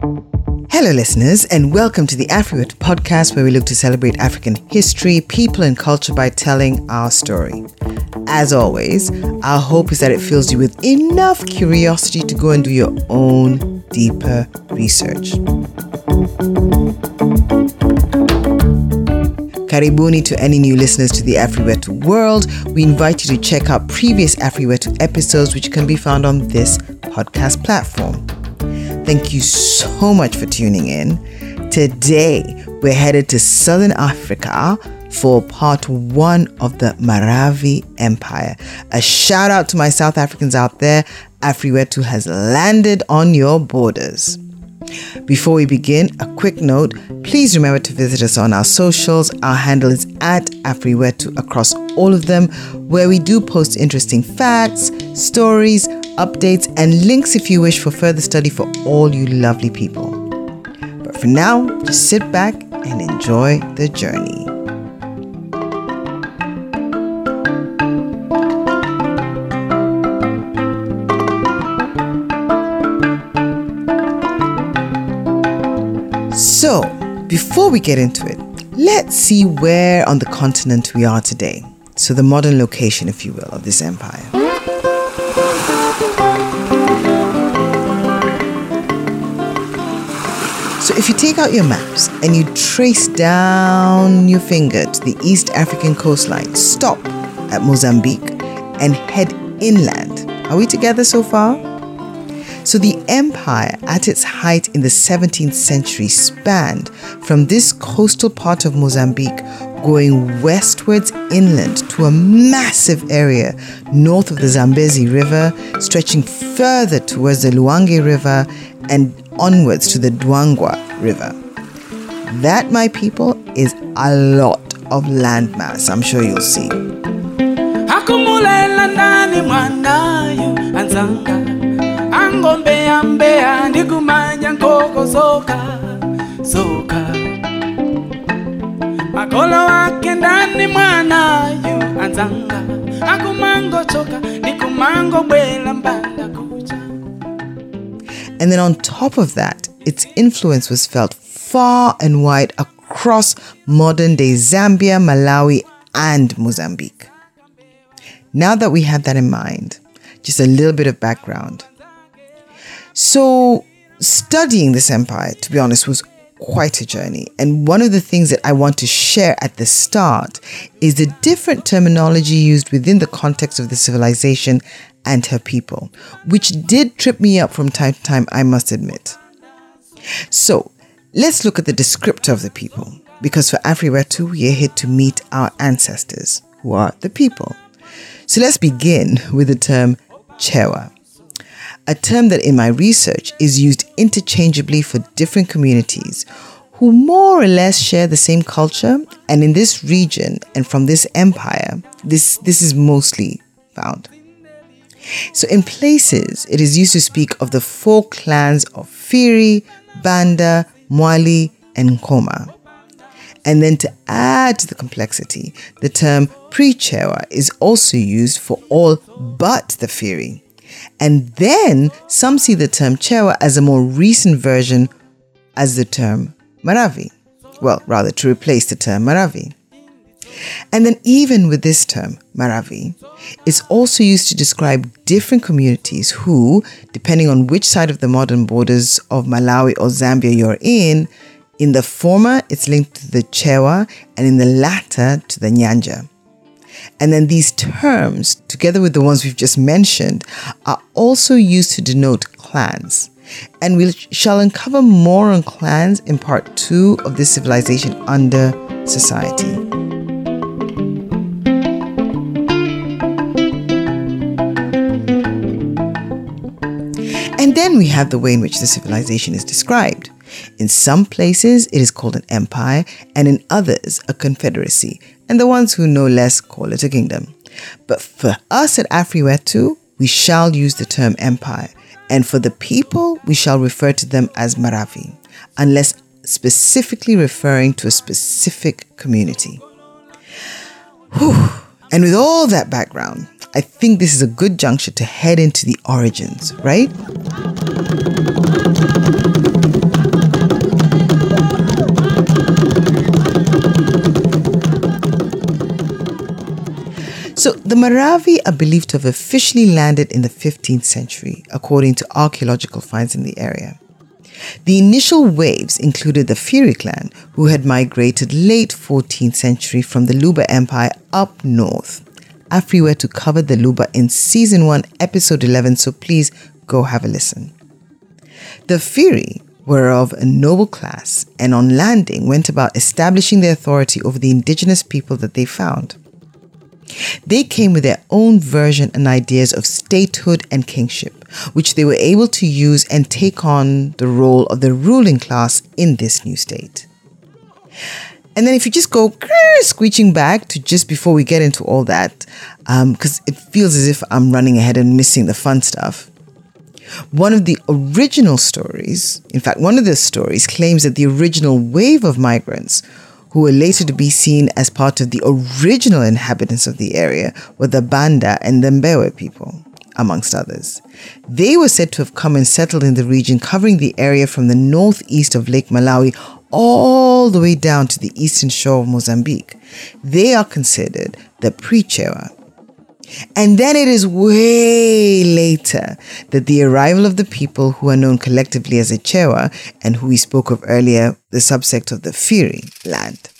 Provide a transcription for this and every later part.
Hello, listeners, and welcome to the AfriWetu podcast, where we look to celebrate African history, people, and culture by telling our story. As always, our hope is that it fills you with enough curiosity to go and do your own deeper research. Karibuni to any new listeners to the AfriWetu world. We invite you to check out previous AfriWetu episodes, which can be found on this podcast platform. Thank you so much for tuning in. Today, we're headed to Southern Africa for part one of the Maravi Empire. A shout out to my South Africans out there. Afriwetu has landed on your borders. Before we begin, a quick note please remember to visit us on our socials. Our handle is at AfriWetu across all of them, where we do post interesting facts, stories, updates, and links if you wish for further study for all you lovely people. But for now, just sit back and enjoy the journey. So, before we get into it, let's see where on the continent we are today. So, the modern location, if you will, of this empire. If you take out your maps and you trace down your finger to the East African coastline, stop at Mozambique and head inland. Are we together so far? So the empire at its height in the 17th century spanned from this coastal part of Mozambique going westwards inland to a massive area north of the Zambezi River, stretching further towards the Luangwa River and onwards to the Dwangwa River. That, my people, is a lot of landmass. I'm sure you'll see. ngombeya mbeya ndikumanya nkoko soka soka makolo wake ndani mwanayu anzanga akumango choka ndikumango bwela mbanda And then on top of that, its influence was felt far and wide across modern day Zambia, Malawi, and Mozambique. Now that we have that in mind, just a little bit of background. So, studying this empire, to be honest, was quite a journey. And one of the things that I want to share at the start is the different terminology used within the context of the civilization and her people, which did trip me up from time to time, I must admit. So, let's look at the descriptor of the people, because for AfriWetu, we are here to meet our ancestors, who are the people. So, let's begin with the term Chewa a term that in my research is used interchangeably for different communities who more or less share the same culture and in this region and from this empire this this is mostly found so in places it is used to speak of the four clans of Firi, Banda, Mwali and Nkoma and then to add to the complexity the term Prechewa is also used for all but the Firi and then some see the term Chewa as a more recent version as the term Maravi. Well, rather to replace the term Maravi. And then, even with this term, Maravi, it's also used to describe different communities who, depending on which side of the modern borders of Malawi or Zambia you're in, in the former, it's linked to the Chewa, and in the latter, to the Nyanja. And then these terms, together with the ones we've just mentioned, are also used to denote clans. And we shall uncover more on clans in part two of this civilization under society. And then we have the way in which the civilization is described. In some places, it is called an empire, and in others, a confederacy, and the ones who know less call it a kingdom. But for us at AfriWetu, we shall use the term empire, and for the people, we shall refer to them as Maravi, unless specifically referring to a specific community. Whew. And with all that background, I think this is a good juncture to head into the origins, right? So the Maravi are believed to have officially landed in the 15th century, according to archaeological finds in the area. The initial waves included the Firi clan, who had migrated late 14th century from the Luba Empire up north. Afriware to cover the Luba in season 1, episode 11, so please go have a listen. The Firi were of a noble class and on landing went about establishing their authority over the indigenous people that they found. They came with their own version and ideas of statehood and kingship, which they were able to use and take on the role of the ruling class in this new state. And then if you just go screeching back to just before we get into all that, because um, it feels as if I'm running ahead and missing the fun stuff. One of the original stories, in fact, one of the stories claims that the original wave of migrants who were later to be seen as part of the original inhabitants of the area were the Banda and the Mbewe people, amongst others. They were said to have come and settled in the region covering the area from the northeast of Lake Malawi all the way down to the eastern shore of Mozambique. They are considered the Pre-Chewa, and then it is way later that the arrival of the people who are known collectively as the Chewa and who we spoke of earlier, the subsect of the Firi land.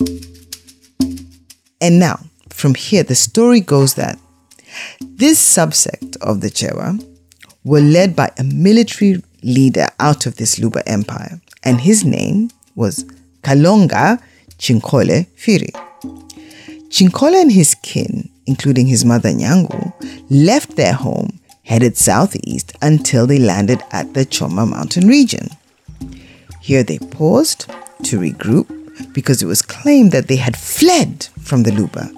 And now, from here, the story goes that this subsect of the Chewa were led by a military leader out of this Luba empire, and his name was Kalonga Chinkole Firi. Chinkole and his kin including his mother Nyangu, left their home, headed southeast until they landed at the Choma mountain region. Here they paused to regroup because it was claimed that they had fled from the Luba.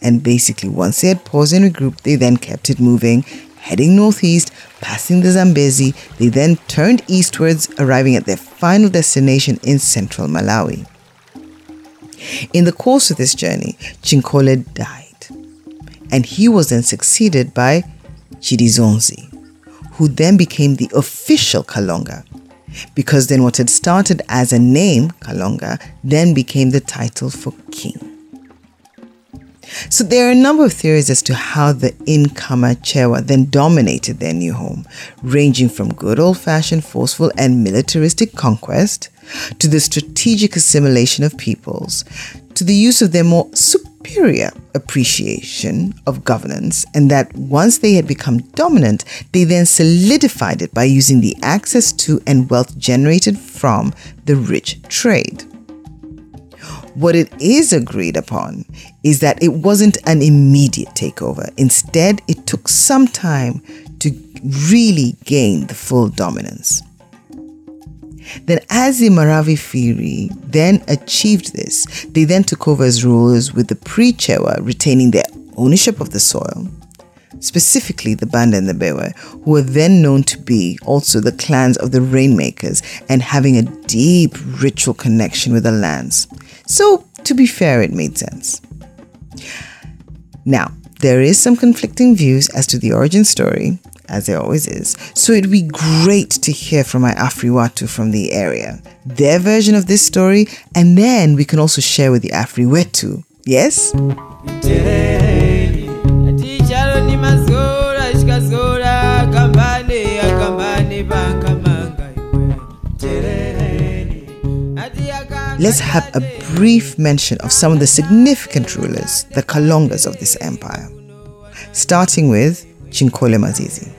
And basically, once they had paused and regrouped, they then kept it moving, heading northeast, passing the Zambezi. They then turned eastwards, arriving at their final destination in central Malawi. In the course of this journey, Chinkole died and he was then succeeded by Chidizonzi, who then became the official Kalonga. Because then what had started as a name, Kalonga, then became the title for king. So there are a number of theories as to how the incomer Chewa then dominated their new home, ranging from good old fashioned forceful and militaristic conquest to the strategic assimilation of peoples to the use of their more superior appreciation of governance, and that once they had become dominant, they then solidified it by using the access to and wealth generated from the rich trade. What it is agreed upon is that it wasn't an immediate takeover. Instead, it took some time to really gain the full dominance. Then, as the Maravi Firi then achieved this, they then took over as rulers with the Pre-Chewa retaining their ownership of the soil, specifically the Banda and the Mbewe, who were then known to be also the clans of the rainmakers and having a deep ritual connection with the lands. So, to be fair, it made sense. Now, there is some conflicting views as to the origin story, as it always is. So it'd be great to hear from my Afriwatu from the area, their version of this story, and then we can also share with the Afriwetu. Yes? Let's have a brief mention of some of the significant rulers, the Kalongas of this empire, starting with Chinkole Mazizi.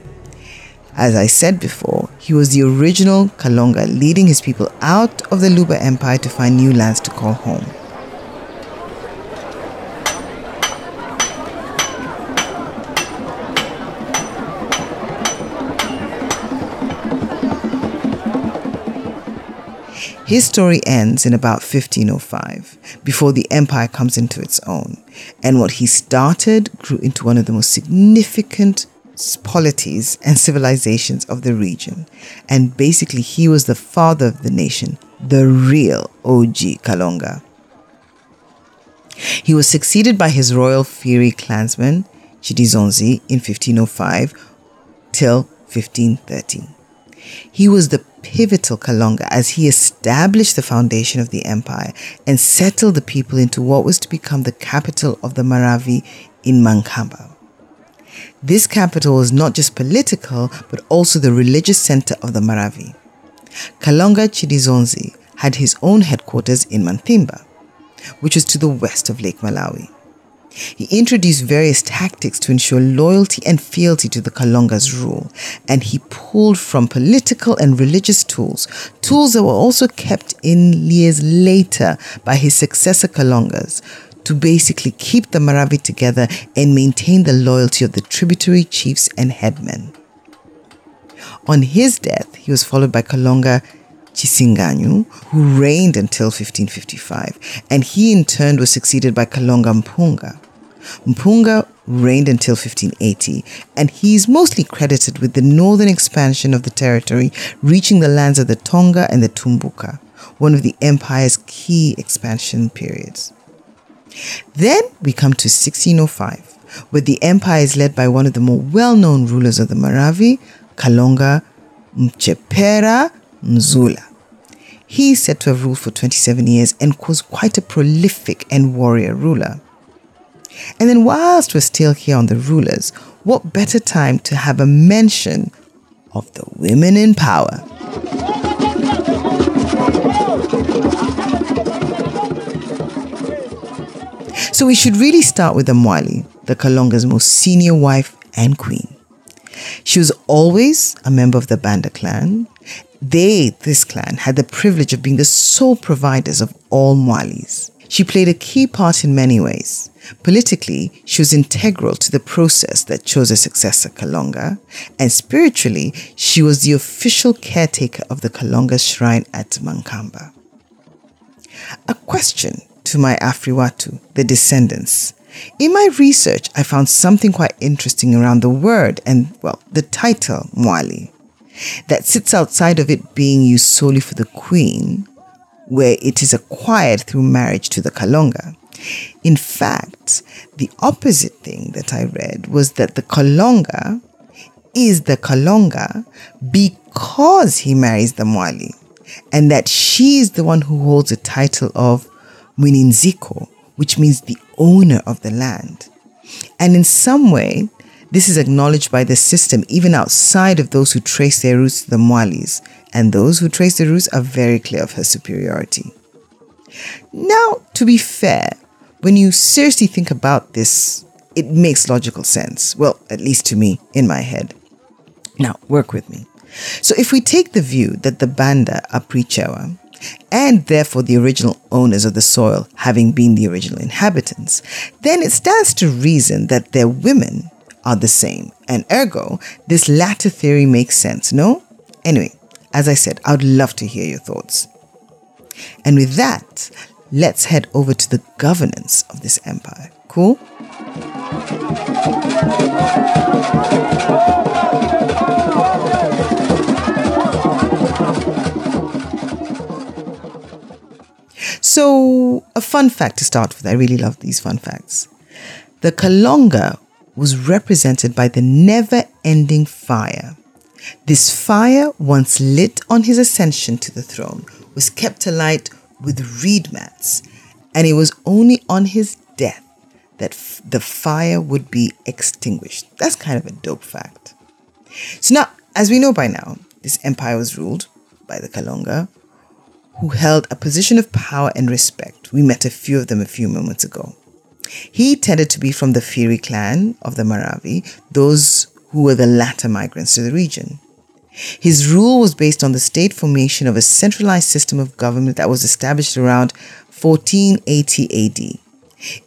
As I said before, he was the original Kalonga leading his people out of the Luba Empire to find new lands to call home. His story ends in about 1505, before the empire comes into its own, and what he started grew into one of the most significant polities and civilizations of the region. And basically, he was the father of the nation, the real OG Kalonga. He was succeeded by his royal Firi clansman, Chidizonzi, in 1505 till 1530. He was the pivotal Kalonga as he established the foundation of the empire and settled the people into what was to become the capital of the Maravi in Mankamba. This capital was not just political, but also the religious center of the Maravi. Kalonga Chidizonzi had his own headquarters in Manthimba, which was to the west of Lake Malawi. He introduced various tactics to ensure loyalty and fealty to the Kalonga's rule, and he pulled from political and religious tools, tools that were also kept in years later by his successor Kalongas, to basically keep the Maravi together and maintain the loyalty of the tributary chiefs and headmen. On his death, he was followed by Kalonga Chisinganyu, who reigned until 1555, and he in turn was succeeded by Kalonga Mpunga. Mpunga reigned until 1580, and he is mostly credited with the northern expansion of the territory, reaching the lands of the Tonga and the Tumbuka, one of the empire's key expansion periods. Then we come to 1605, where the empire is led by one of the more well known rulers of the Maravi, Kalonga Mchepera Mzula. He is said to have ruled for 27 years and was quite a prolific and warrior ruler. And then, whilst we're still here on the rulers, what better time to have a mention of the women in power? So, we should really start with the Mwali, the Kalonga's most senior wife and queen. She was always a member of the Banda clan. They, this clan, had the privilege of being the sole providers of all Mwalis. She played a key part in many ways. Politically, she was integral to the process that chose a successor, Kalonga, and spiritually, she was the official caretaker of the Kalonga shrine at Mankamba. A question to my Afriwatu, the descendants. In my research, I found something quite interesting around the word and, well, the title, Mwali, that sits outside of it being used solely for the queen where it is acquired through marriage to the Kalonga. In fact, the opposite thing that I read was that the Kalonga is the Kalonga because he marries the Mwali, and that she is the one who holds the title of Mwininziko, which means the owner of the land. And in some way, this is acknowledged by the system even outside of those who trace their roots to the Mwalis, and those who trace their roots are very clear of her superiority. Now, to be fair, when you seriously think about this, it makes logical sense. Well, at least to me, in my head. Now, work with me. So, if we take the view that the Banda are pre Chewa, and therefore the original owners of the soil having been the original inhabitants, then it stands to reason that their women are the same. And ergo, this latter theory makes sense, no? Anyway, as I said, I would love to hear your thoughts. And with that, let's head over to the governance of this empire. Cool? So, a fun fact to start with. I really love these fun facts. The Kalonga was represented by the never ending fire this fire, once lit on his ascension to the throne, was kept alight with reed mats, and it was only on his death that f- the fire would be extinguished. That's kind of a dope fact. So now, as we know by now, this empire was ruled by the Kalonga, who held a position of power and respect. We met a few of them a few moments ago. He tended to be from the Firi clan of the Maravi, those who were the latter migrants to the region. His rule was based on the state formation of a centralized system of government that was established around 1480 AD.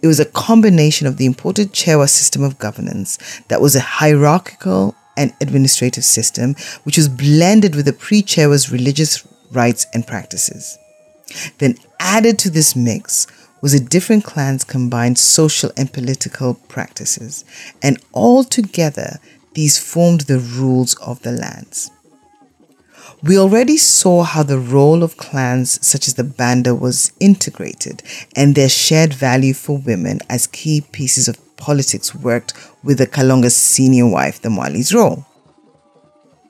It was a combination of the imported Chewa system of governance that was a hierarchical and administrative system, which was blended with the pre Chewa's religious rites and practices. Then added to this mix was a different clan's combined social and political practices, and all together these formed the rules of the lands. We already saw how the role of clans such as the Banda was integrated and their shared value for women as key pieces of politics worked with the Kalonga's senior wife, the Mwali's role.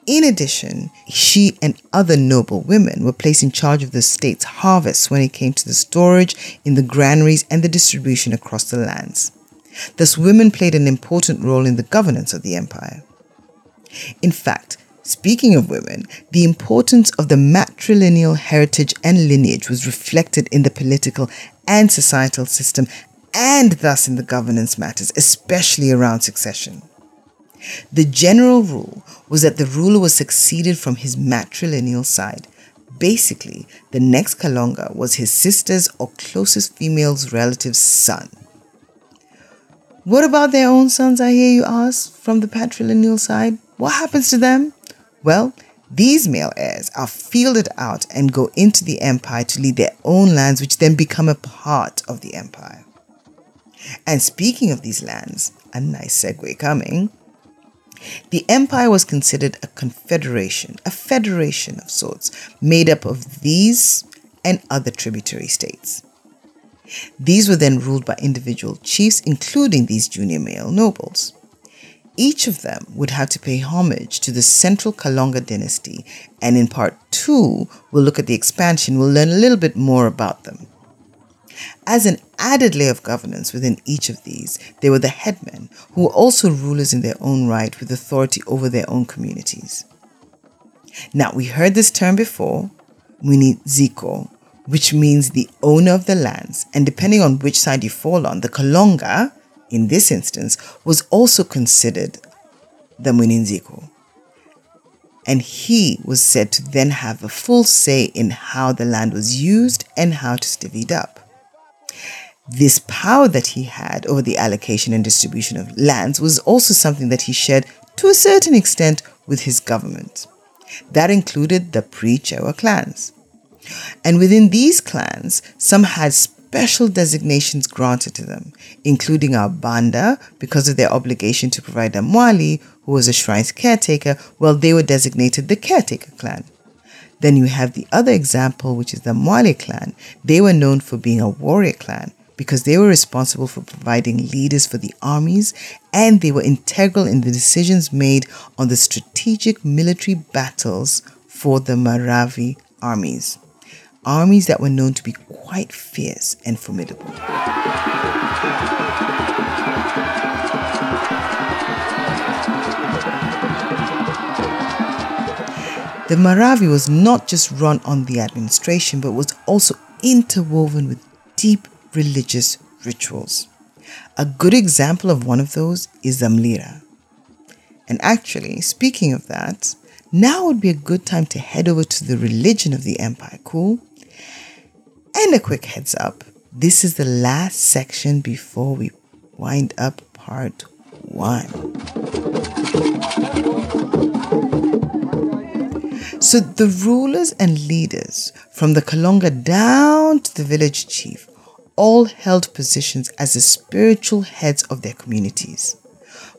In addition, she and other noble women were placed in charge of the state's harvests when it came to the storage in the granaries and the distribution across the lands. Thus, women played an important role in the governance of the empire. In fact, speaking of women, the importance of the matrilineal heritage and lineage was reflected in the political and societal system and thus in the governance matters, especially around succession. The general rule was that the ruler was succeeded from his matrilineal side. Basically, the next Kalonga was his sister's or closest female's relative's son. What about their own sons, I hear you ask, from the patrilineal side? What happens to them? Well, these male heirs are fielded out and go into the empire to lead their own lands, which then become a part of the empire. And speaking of these lands, a nice segue coming, the empire was considered a confederation, a federation of sorts, made up of these and other tributary states. These were then ruled by individual chiefs, including these junior male nobles. Each of them would have to pay homage to the central Kalonga dynasty, and in part two, we'll look at the expansion, we'll learn a little bit more about them. As an added layer of governance within each of these, there were the headmen, who were also rulers in their own right with authority over their own communities. Now, we heard this term before, Ziko, which means the owner of the lands, and depending on which side you fall on, the Kalonga, in this instance, was also considered the Mwininziko. And he was said to then have a full say in how the land was used and how to divvied up. This power that he had over the allocation and distribution of lands was also something that he shared to a certain extent with his government. That included the pre Chewa clans. And within these clans, some had special designations granted to them, including our Banda because of their obligation to provide a Mwali, who was a shrine's caretaker, while they were designated the caretaker clan. Then you have the other example, which is the Mwale clan. They were known for being a warrior clan because they were responsible for providing leaders for the armies and they were integral in the decisions made on the strategic military battles for the Maravi armies. Armies that were known to be quite fierce and formidable. The Maravi was not just run on the administration, but was also interwoven with deep religious rituals. A good example of one of those is the Mlira. And actually, speaking of that, now would be a good time to head over to the religion of the empire, cool? And a quick heads up this is the last section before we wind up part one. So the rulers and leaders from the Kalonga down to the village chief all held positions as the spiritual heads of their communities,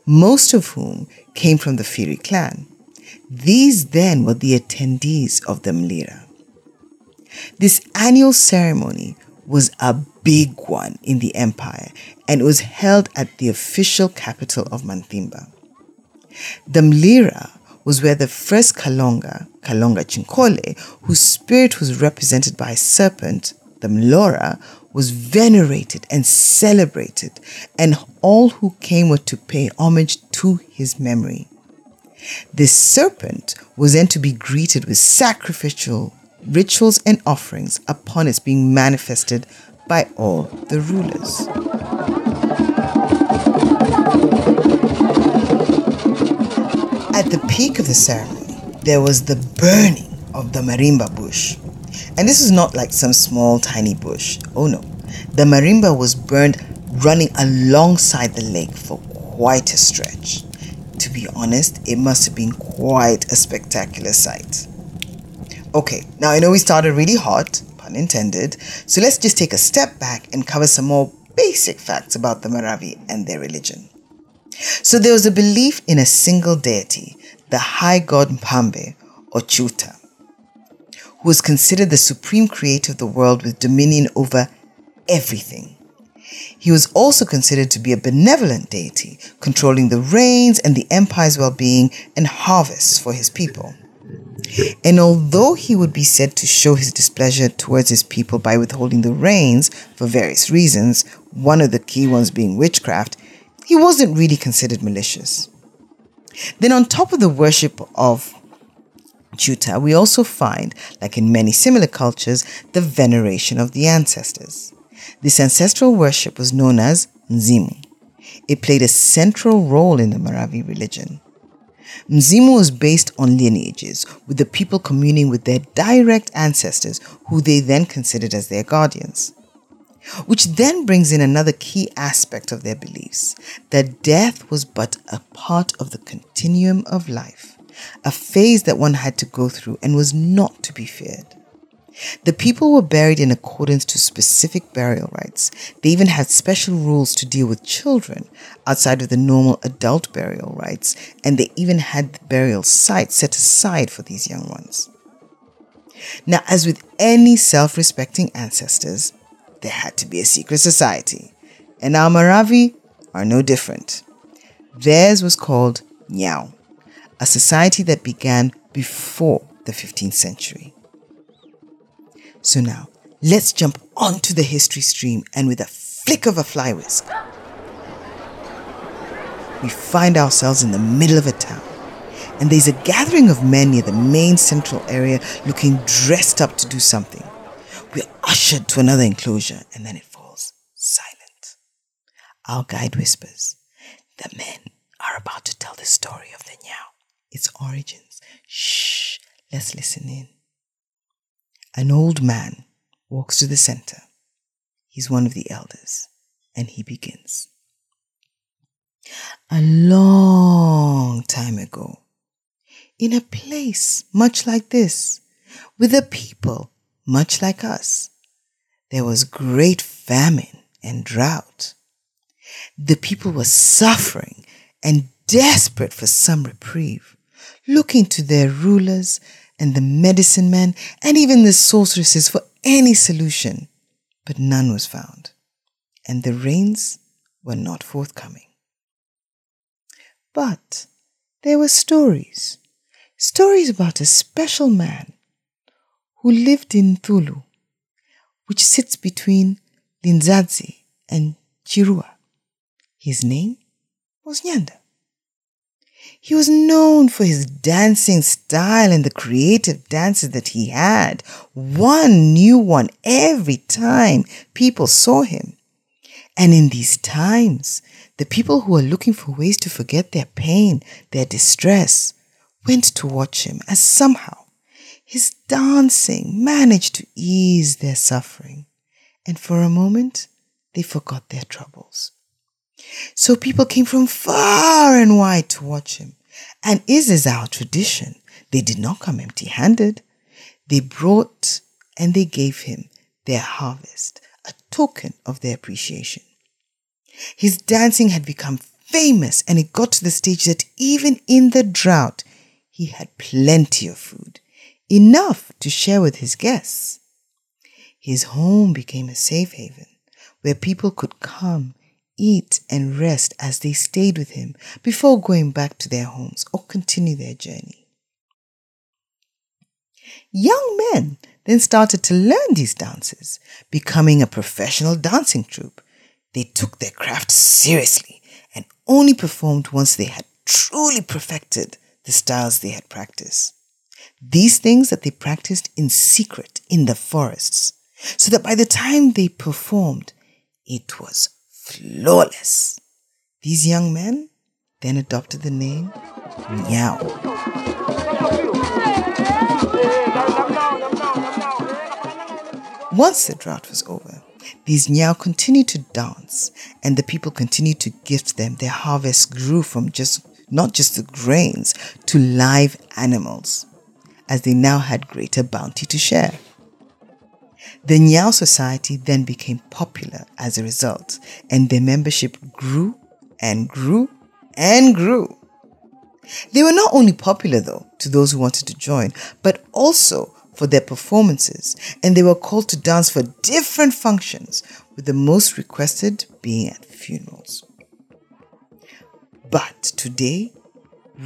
most of whom came from the Firi clan. These then were the attendees of the Mlira. This annual ceremony was a big one in the empire and was held at the official capital of Manthimba. The Mlira was where the first Kalonga, Kalonga Chinkole, whose spirit was represented by a serpent, the Mlora, was venerated and celebrated, and all who came were to pay homage to his memory. This serpent was then to be greeted with sacrificial rituals and offerings upon its being manifested by all the rulers. Peak of the ceremony, there was the burning of the marimba bush, and this is not like some small tiny bush. Oh no. The marimba was burned running alongside the lake for quite a stretch. To be honest, it must have been quite a spectacular sight. Okay, now I know we started really hot, pun intended, so let's just take a step back and cover some more basic facts about the Maravi and their religion. So there was a belief in a single deity, the high god Mpambe or Chuta who was considered the supreme creator of the world with dominion over everything. He was also considered to be a benevolent deity, controlling the rains and the empire's well being and harvests for his people. And although he would be said to show his displeasure towards his people by withholding the rains for various reasons, one of the key ones being witchcraft, he wasn't really considered malicious. Then, on top of the worship of Chuta, we also find, like in many similar cultures, the veneration of the ancestors. This ancestral worship was known as Mzimu. It played a central role in the Maravi religion. Mzimu was based on lineages, with the people communing with their direct ancestors, who they then considered as their guardians. Which then brings in another key aspect of their beliefs that death was but a part of the continuum of life, a phase that one had to go through and was not to be feared. The people were buried in accordance to specific burial rites. They even had special rules to deal with children outside of the normal adult burial rites, and they even had the burial site set aside for these young ones. Now, as with any self respecting ancestors, there had to be a secret society, and our Maravi are no different. Theirs was called Nyao, a society that began before the 15th century. So now, let's jump onto the history stream and with a flick of a fly whisk, we find ourselves in the middle of a town. And there's a gathering of men near the main central area looking dressed up to do something. We're ushered to another enclosure and then it falls silent. Our guide whispers, The men are about to tell the story of the Nyao, its origins. Shh, let's listen in. An old man walks to the center. He's one of the elders, and he begins. A long time ago, in a place much like this, with a people much like us, there was great famine and drought. The people were suffering and desperate for some reprieve, looking to their rulers and the medicine men and even the sorceresses for any solution, but none was found, and the rains were not forthcoming. But there were stories, stories about a special man who lived in Thulu, which sits between Linzazi and Chirua. His name was Nyanda. He was known for his dancing style and the creative dances that he had. One new one every time people saw him. And in these times, the people who were looking for ways to forget their pain, their distress, went to watch him as somehow his dancing managed to ease their suffering. And for a moment, they forgot their troubles. So people came from far and wide to watch him. And as is our tradition, they did not come empty handed. They brought and they gave him their harvest, a token of their appreciation. His dancing had become famous and it got to the stage that even in the drought, he had plenty of food, enough to share with his guests. His home became a safe haven where people could come eat, and rest as they stayed with him before going back to their homes or continue their journey. Young men then started to learn these dances, becoming a professional dancing troupe. They took their craft seriously and only performed once they had truly perfected the styles they had practiced. These things that they practiced in secret in the forests, so that by the time they performed, it was flawless. These young men then adopted the name Nyao. Once the drought was over, these Nyao continued to dance, and the people continued to gift them. Their harvest grew from just not just the grains to live animals, as they now had greater bounty to share. The Nyao Society then became popular as a result, and their membership grew and grew and grew. They were not only popular, though, to those who wanted to join, but also for their performances, and they were called to dance for different functions, with the most requested being at funerals. But today,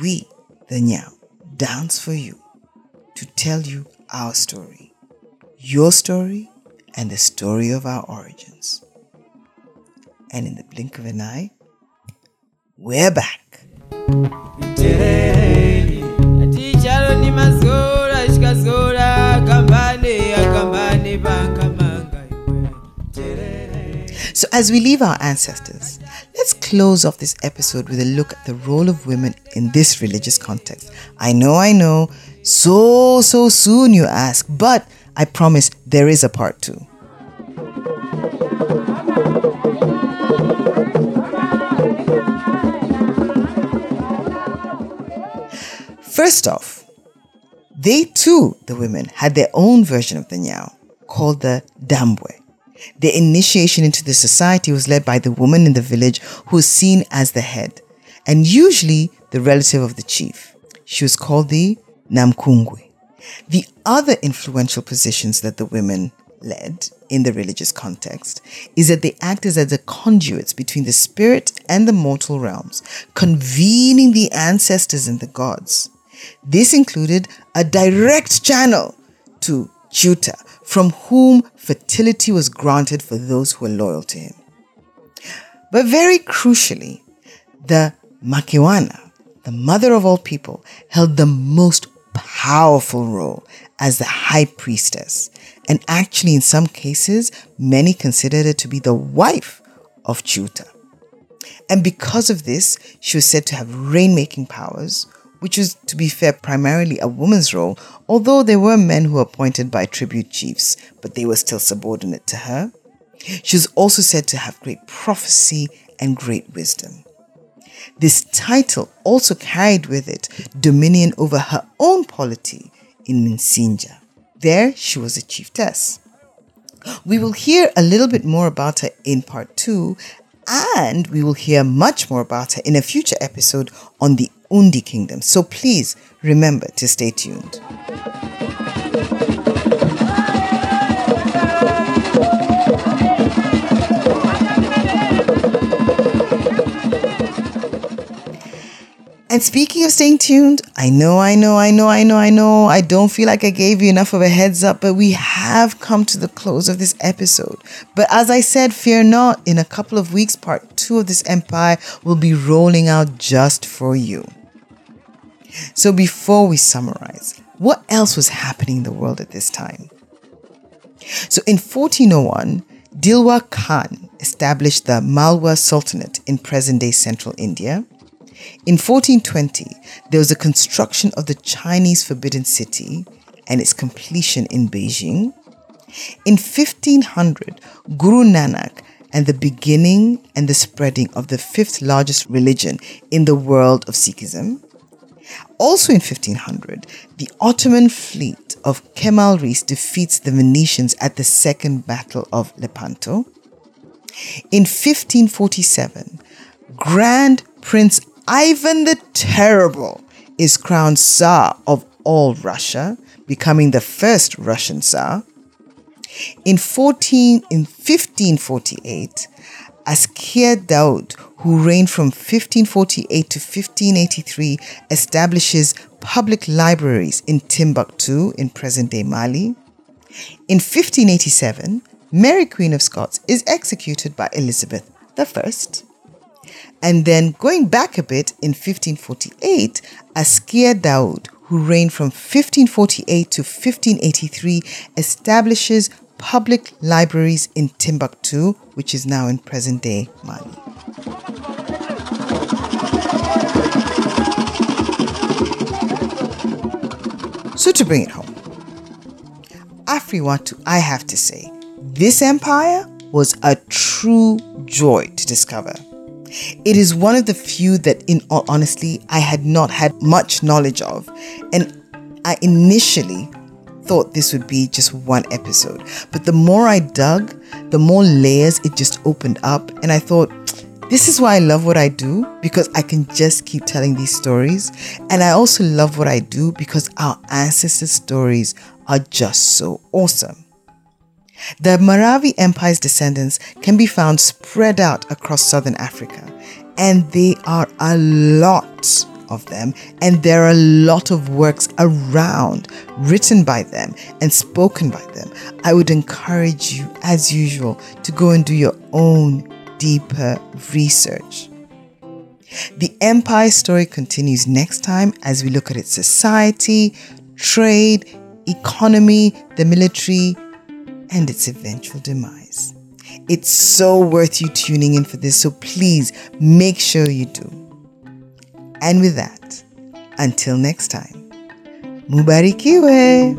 we, the Nyao, dance for you to tell you our story your story and the story of our origins. And in the blink of an eye, we're back. So, as we leave our ancestors, let's close off this episode with a look at the role of women in this religious context. I know, I know, so, so soon you ask, but I promise there is a part two. First off, they too, the women, had their own version of the Nyao called the Dambwe. The initiation into the society was led by the woman in the village who was seen as the head, and usually the relative of the chief. She was called the Namkungwe. The other influential positions that the women led in the religious context is that they acted as the conduits between the spirit and the mortal realms, convening the ancestors and the gods. This included a direct channel to Chuta, from whom fertility was granted for those who were loyal to him. But very crucially, the Makiwana, the mother of all people, held the most powerful role as the high priestess. And actually, in some cases, many considered her to be the wife of Chuta. And because of this, she was said to have rainmaking powers, which was, to be fair, primarily a woman's role, although there were men who were appointed by tribute chiefs, but they were still subordinate to her. She was also said to have great prophecy and great wisdom. This title also carried with it dominion over her own polity in Minsinja. There, she was a chiefess. We will hear a little bit more about her in part two, and we will hear much more about her in a future episode on the Undi Kingdom. So please remember to stay tuned. And speaking of staying tuned, I know, I know, I know, I know, I know, I don't feel like I gave you enough of a heads up, but we have come to the close of this episode. But as I said, fear not, in a couple of weeks, part two of this empire will be rolling out just for you. So before we summarize, what else was happening in the world at this time? So in 1401, Dilwar Khan established the Malwa Sultanate in present day central India. In 1420, there was the construction of the Chinese Forbidden City and its completion in Beijing. In 1500, Guru Nanak and the beginning and the spreading of the fifth largest religion in the world of Sikhism. Also in 1500, the Ottoman fleet of Kemal Reis defeats the Venetians at the Second Battle of Lepanto. In 1547, Grand Prince Ivan the Terrible is crowned Tsar of all Russia, becoming the first Russian Tsar. In 14 in 1548, Askia Daud, who reigned from 1548 to 1583, establishes public libraries in Timbuktu in present-day Mali. In 1587, Mary Queen of Scots is executed by Elizabeth I. And then going back a bit in 1548, Askia Daud, who reigned from 1548 to 1583, establishes public libraries in Timbuktu, which is now in present day Mali. So to bring it home, Afriwatu, I have to say, this empire was a true joy to discover. It is one of the few that, in all honesty, I had not had much knowledge of, and I initially thought this would be just one episode. But the more I dug, the more layers it just opened up, and I thought, this is why I love what I do because I can just keep telling these stories. And I also love what I do because our ancestors' stories are just so awesome. The Maravi Empire's descendants can be found spread out across southern Africa, and they are a lot of them, and there are a lot of works around written by them and spoken by them. I would encourage you, as usual, to go and do your own deeper research. The empire story continues next time as we look at its society, trade, economy, the military, and its eventual demise. It's so worth you tuning in for this, so please make sure you do. And with that, until next time, Mubarikiwe.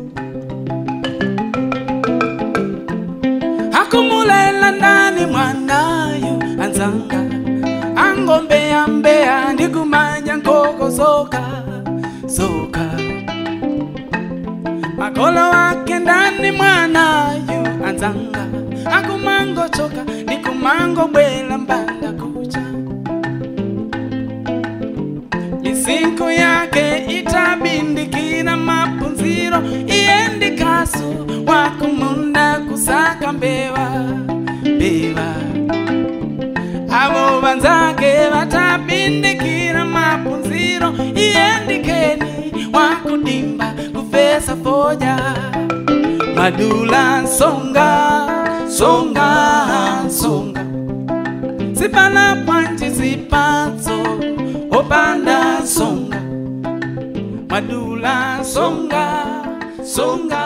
zoka zoka makolo wake ndani mwanayu anzanga akumango choka ndikumango bwela mbanda kucha. Misiku yake itabindikira mapunziro iyendikasu wakumunda kusaka mbeva mbeva. Avo vanzake vatabindikira mapunziro iyendikeni wakudimba kufesa foja madula songa songa songa. Sipala pwanji zipatso opanda songa. Madula songa songa